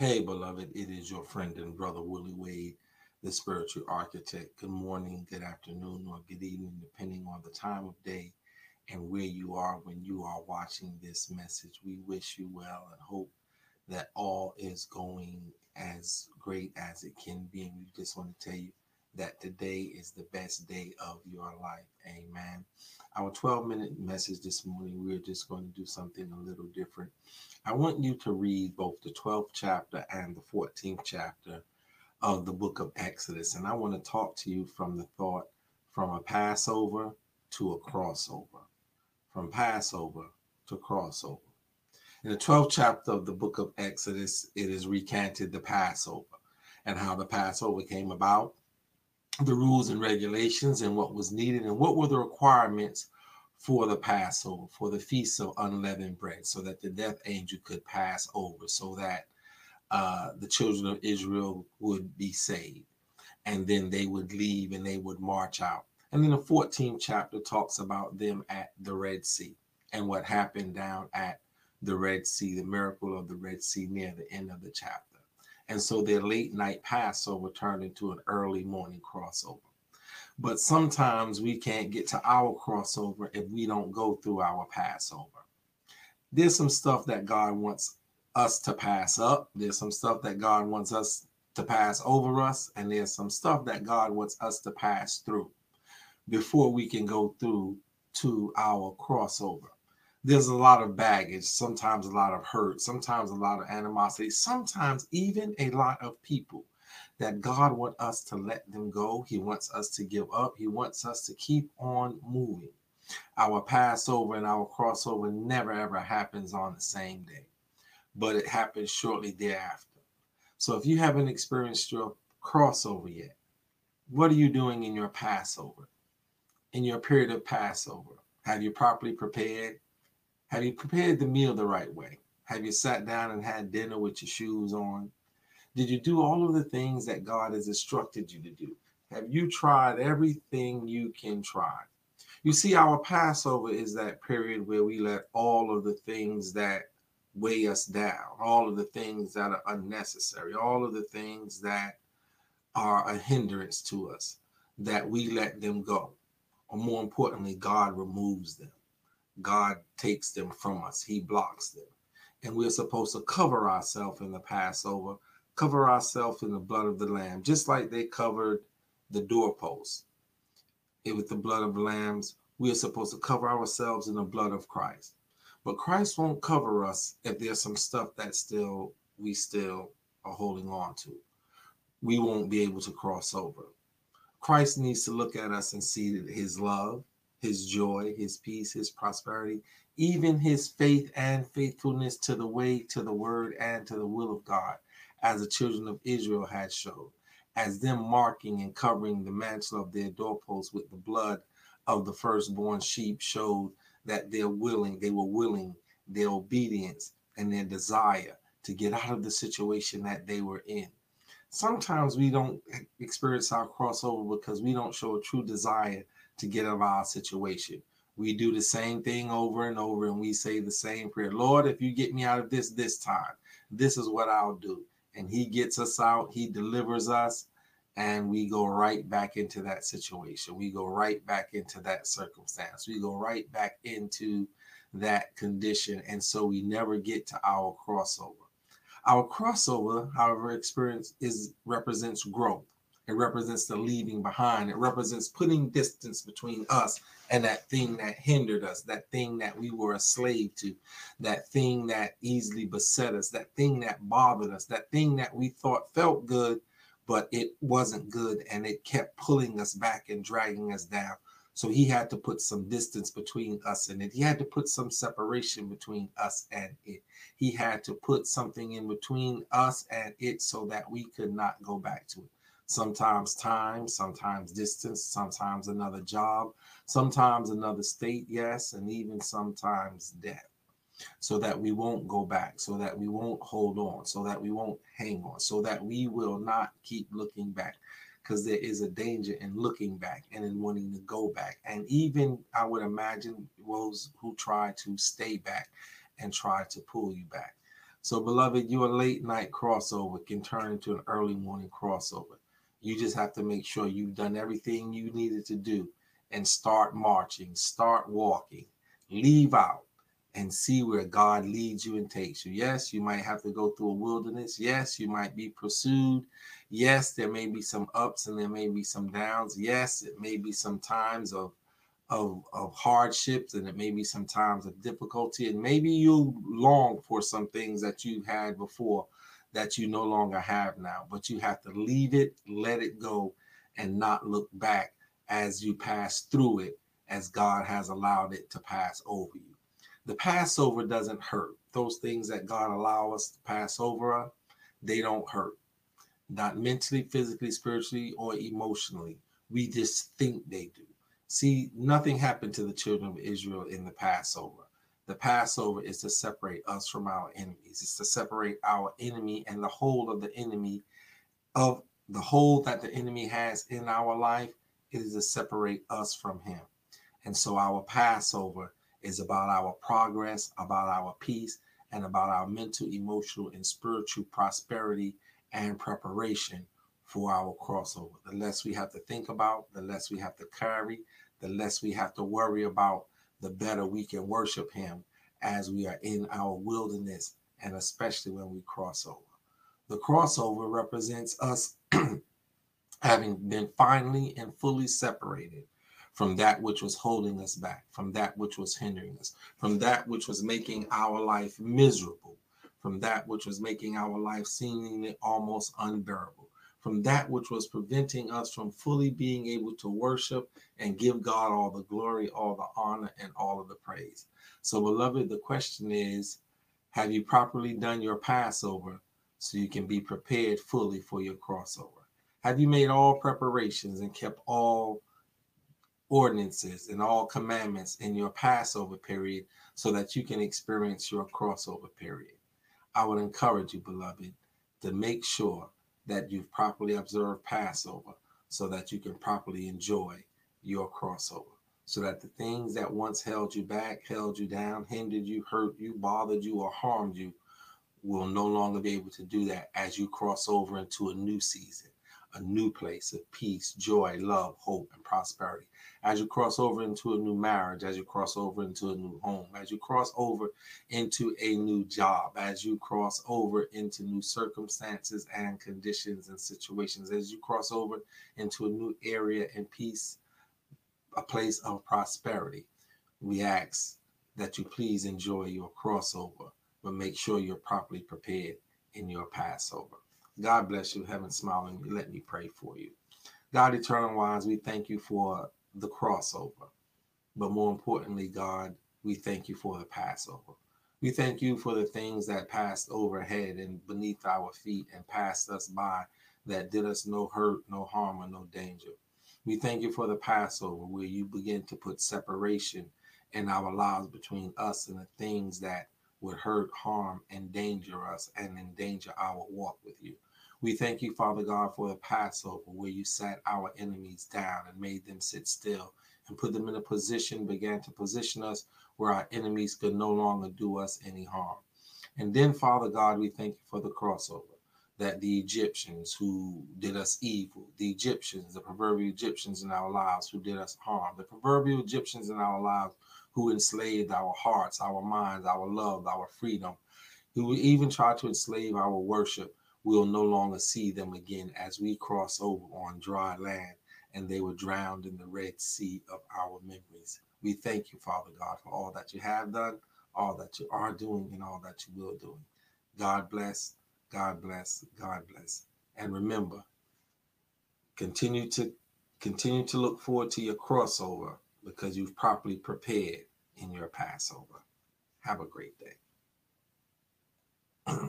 Hey, beloved, it is your friend and brother Willie Wade, the spiritual architect. Good morning, good afternoon, or good evening, depending on the time of day and where you are when you are watching this message. We wish you well and hope that all is going as great as it can be. And we just want to tell you that today is the best day of your life. Amen. Our 12 minute message this morning, we're just going to do something a little different. I want you to read both the 12th chapter and the 14th chapter of the book of Exodus. And I want to talk to you from the thought from a Passover to a crossover. From Passover to crossover. In the 12th chapter of the book of Exodus, it is recanted the Passover and how the Passover came about the rules and regulations and what was needed and what were the requirements for the Passover, for the Feast of Unleavened Bread, so that the death angel could pass over, so that uh, the children of Israel would be saved. And then they would leave and they would march out. And then the 14th chapter talks about them at the Red Sea and what happened down at the Red Sea, the miracle of the Red Sea near the end of the chapter. And so their late night Passover turned into an early morning crossover. But sometimes we can't get to our crossover if we don't go through our Passover. There's some stuff that God wants us to pass up. There's some stuff that God wants us to pass over us. And there's some stuff that God wants us to pass through before we can go through to our crossover there's a lot of baggage, sometimes a lot of hurt, sometimes a lot of animosity, sometimes even a lot of people that God wants us to let them go. He wants us to give up. He wants us to keep on moving. Our Passover and our crossover never ever happens on the same day, but it happens shortly thereafter. So if you haven't experienced your crossover yet, what are you doing in your Passover? In your period of Passover? Have you properly prepared? Have you prepared the meal the right way? Have you sat down and had dinner with your shoes on? Did you do all of the things that God has instructed you to do? Have you tried everything you can try? You see, our Passover is that period where we let all of the things that weigh us down, all of the things that are unnecessary, all of the things that are a hindrance to us, that we let them go. Or more importantly, God removes them. God takes them from us, He blocks them. And we're supposed to cover ourselves in the Passover, cover ourselves in the blood of the Lamb, just like they covered the doorposts with the blood of lambs. We are supposed to cover ourselves in the blood of Christ. But Christ won't cover us if there's some stuff that still we still are holding on to. We won't be able to cross over. Christ needs to look at us and see his love, his joy, his peace, his prosperity, even his faith and faithfulness to the way, to the word, and to the will of God, as the children of Israel had showed, as them marking and covering the mantle of their doorposts with the blood of the firstborn sheep showed that they're willing, they were willing, their obedience and their desire to get out of the situation that they were in. Sometimes we don't experience our crossover because we don't show a true desire to get out of our situation. We do the same thing over and over, and we say the same prayer Lord, if you get me out of this this time, this is what I'll do. And He gets us out, He delivers us, and we go right back into that situation. We go right back into that circumstance. We go right back into that condition. And so we never get to our crossover. Our crossover, however, experience is represents growth. It represents the leaving behind. It represents putting distance between us and that thing that hindered us, that thing that we were a slave to, that thing that easily beset us, that thing that bothered us, that thing that we thought felt good, but it wasn't good and it kept pulling us back and dragging us down. So he had to put some distance between us and it. He had to put some separation between us and it. He had to put something in between us and it so that we could not go back to it sometimes time, sometimes distance, sometimes another job, sometimes another state, yes, and even sometimes death. So that we won't go back, so that we won't hold on, so that we won't hang on, so that we will not keep looking back. Because there is a danger in looking back and in wanting to go back. And even I would imagine those who try to stay back and try to pull you back. So, beloved, your late night crossover can turn into an early morning crossover. You just have to make sure you've done everything you needed to do and start marching, start walking, leave out and see where God leads you and takes you. Yes, you might have to go through a wilderness. Yes, you might be pursued. Yes, there may be some ups and there may be some downs. Yes, it may be some times of of, of hardships and it may be some times of difficulty and maybe you long for some things that you've had before that you no longer have now but you have to leave it let it go and not look back as you pass through it as god has allowed it to pass over you. The passover doesn't hurt. Those things that god allow us to pass over they don't hurt. Not mentally physically spiritually or emotionally. We just think they do. See, nothing happened to the children of Israel in the Passover. The Passover is to separate us from our enemies. It's to separate our enemy and the hold of the enemy of the hold that the enemy has in our life. It is to separate us from him. And so our Passover is about our progress, about our peace, and about our mental, emotional, and spiritual prosperity and preparation for our crossover. The less we have to think about, the less we have to carry, the less we have to worry about, the better we can worship Him as we are in our wilderness and especially when we cross over. The crossover represents us having been finally and fully separated from that which was holding us back, from that which was hindering us, from that which was making our life miserable, from that which was making our life seemingly almost unbearable from that which was preventing us from fully being able to worship and give God all the glory, all the honor, and all of the praise. So, beloved, the question is have you properly done your Passover so you can be prepared fully for your crossover? Have you made all preparations and kept all ordinances and all commandments in your Passover period so that you can experience your crossover period? I would encourage you, beloved, to make sure that you've properly observed Passover so that you can properly enjoy your crossover. So that the things that once held you back, held you down, hindered you, hurt you, bothered you, or harmed you will no longer be able to do that as you cross over into a new season a new place of peace, joy, love, hope, and prosperity. As you cross over into a new marriage, as you cross over into a new home, as you cross over into a new job, as you cross over into new circumstances and conditions and situations, as you cross over into a new area and peace, a place of prosperity, we ask that you please enjoy your crossover, but make sure you're properly prepared in your Passover. God bless you. Heaven smiling. Let me pray for you. God, eternal wise, we thank you for the crossover. But more importantly, God, we thank you for the Passover. We thank you for the things that passed overhead and beneath our feet and passed us by that did us no hurt, no harm, or no danger. We thank you for the Passover where you begin to put separation in our lives between us and the things that would hurt, harm, endanger us and endanger our walk with you. We thank you, Father God, for the Passover where you sat our enemies down and made them sit still and put them in a position, began to position us where our enemies could no longer do us any harm. And then, Father God, we thank you for the crossover that the Egyptians who did us evil, the Egyptians, the proverbial Egyptians in our lives who did us harm, the proverbial Egyptians in our lives who enslaved our hearts, our minds, our love, our freedom, who even tried to enslave our worship, we'll no longer see them again as we cross over on dry land and they were drowned in the Red Sea of our memories. We thank you, Father God, for all that you have done, all that you are doing, and all that you will do. God bless, God bless, God bless. And remember, continue to continue to look forward to your crossover because you've properly prepared in your Passover. Have a great day.